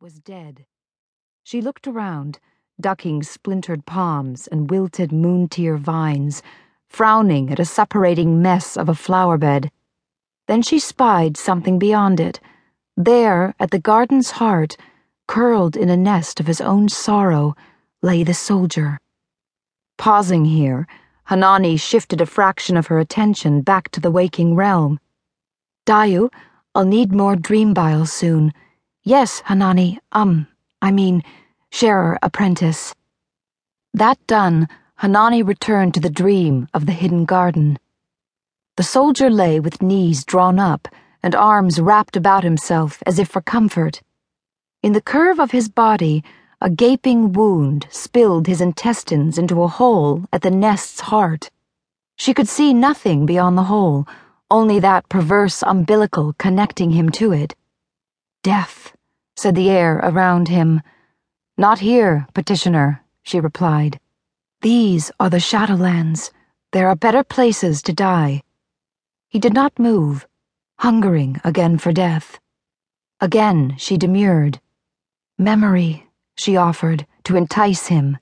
was dead. She looked around, ducking splintered palms and wilted moontear vines, frowning at a separating mess of a flower bed. Then she spied something beyond it. There, at the garden's heart, curled in a nest of his own sorrow, lay the soldier. Pausing here, Hanani shifted a fraction of her attention back to the waking realm. Dayu, I'll need more dream bile soon. Yes, Hanani, um, I mean, sharer apprentice. That done, Hanani returned to the dream of the hidden garden. The soldier lay with knees drawn up and arms wrapped about himself as if for comfort. In the curve of his body, a gaping wound spilled his intestines into a hole at the nest's heart. She could see nothing beyond the hole, only that perverse umbilical connecting him to it. Death said the air around him. Not here, petitioner, she replied. These are the Shadowlands. There are better places to die. He did not move, hungering again for death. Again she demurred. Memory, she offered, to entice him.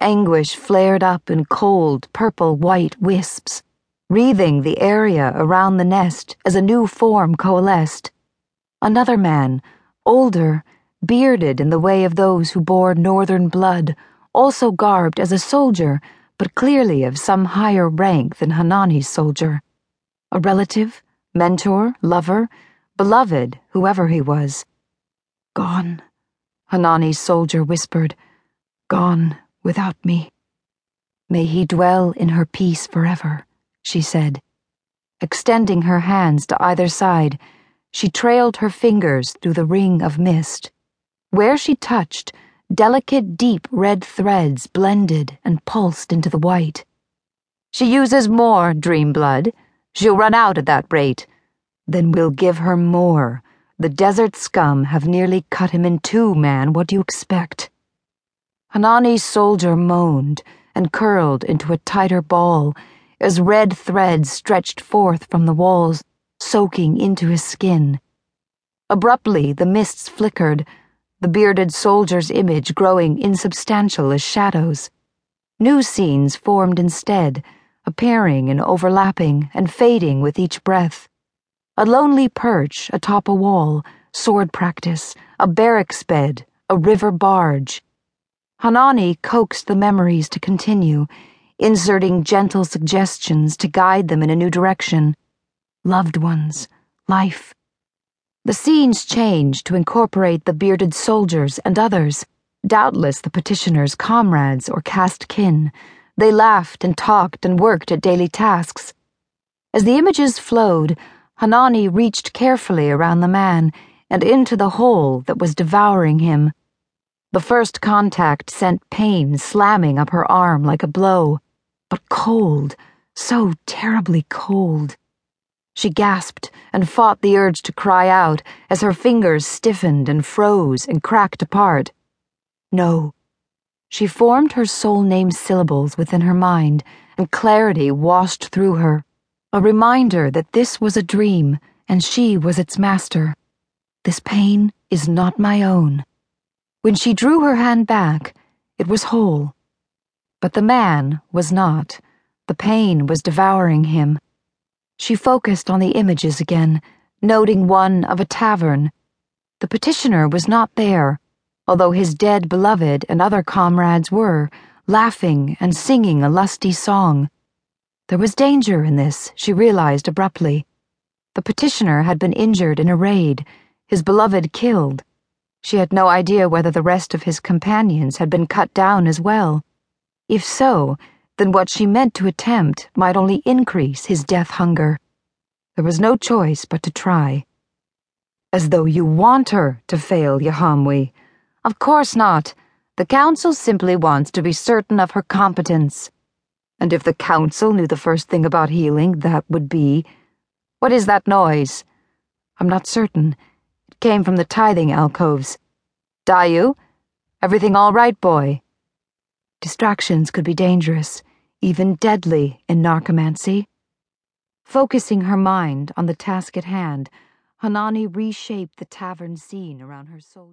Anguish flared up in cold, purple white wisps, wreathing the area around the nest as a new form coalesced. Another man, older, bearded in the way of those who bore northern blood, also garbed as a soldier, but clearly of some higher rank than Hanani's soldier. A relative, mentor, lover, beloved, whoever he was. Gone, Hanani's soldier whispered. Gone without me. May he dwell in her peace forever, she said. Extending her hands to either side, she trailed her fingers through the ring of mist. Where she touched, delicate, deep red threads blended and pulsed into the white. She uses more dream blood. She'll run out at that rate. Then we'll give her more. The desert scum have nearly cut him in two, man. What do you expect? Hanani's soldier moaned and curled into a tighter ball as red threads stretched forth from the walls soaking into his skin. Abruptly, the mists flickered, the bearded soldier's image growing insubstantial as shadows. New scenes formed instead, appearing and overlapping and fading with each breath. A lonely perch atop a wall, sword practice, a barracks bed, a river barge. Hanani coaxed the memories to continue, inserting gentle suggestions to guide them in a new direction loved ones, life. The scenes changed to incorporate the bearded soldiers and others, doubtless the petitioner's comrades or caste kin. They laughed and talked and worked at daily tasks. As the images flowed, Hanani reached carefully around the man and into the hole that was devouring him. The first contact sent pain slamming up her arm like a blow, but cold, so terribly cold. She gasped and fought the urge to cry out as her fingers stiffened and froze and cracked apart. No. She formed her soul name syllables within her mind, and clarity washed through her. A reminder that this was a dream and she was its master. This pain is not my own. When she drew her hand back, it was whole. But the man was not. The pain was devouring him she focused on the images again, noting one of a tavern. The petitioner was not there, although his dead beloved and other comrades were, laughing and singing a lusty song. There was danger in this, she realized abruptly. The petitioner had been injured in a raid, his beloved killed. She had no idea whether the rest of his companions had been cut down as well. If so, then what she meant to attempt might only increase his death hunger. There was no choice but to try. As though you want her to fail, Yahamwi. Of course not. The Council simply wants to be certain of her competence. And if the Council knew the first thing about healing, that would be. What is that noise? I'm not certain. It came from the tithing alcoves. Dayu? Everything all right, boy? Distractions could be dangerous even deadly in narcomancy. Focusing her mind on the task at hand, Hanani reshaped the tavern scene around her soldiers.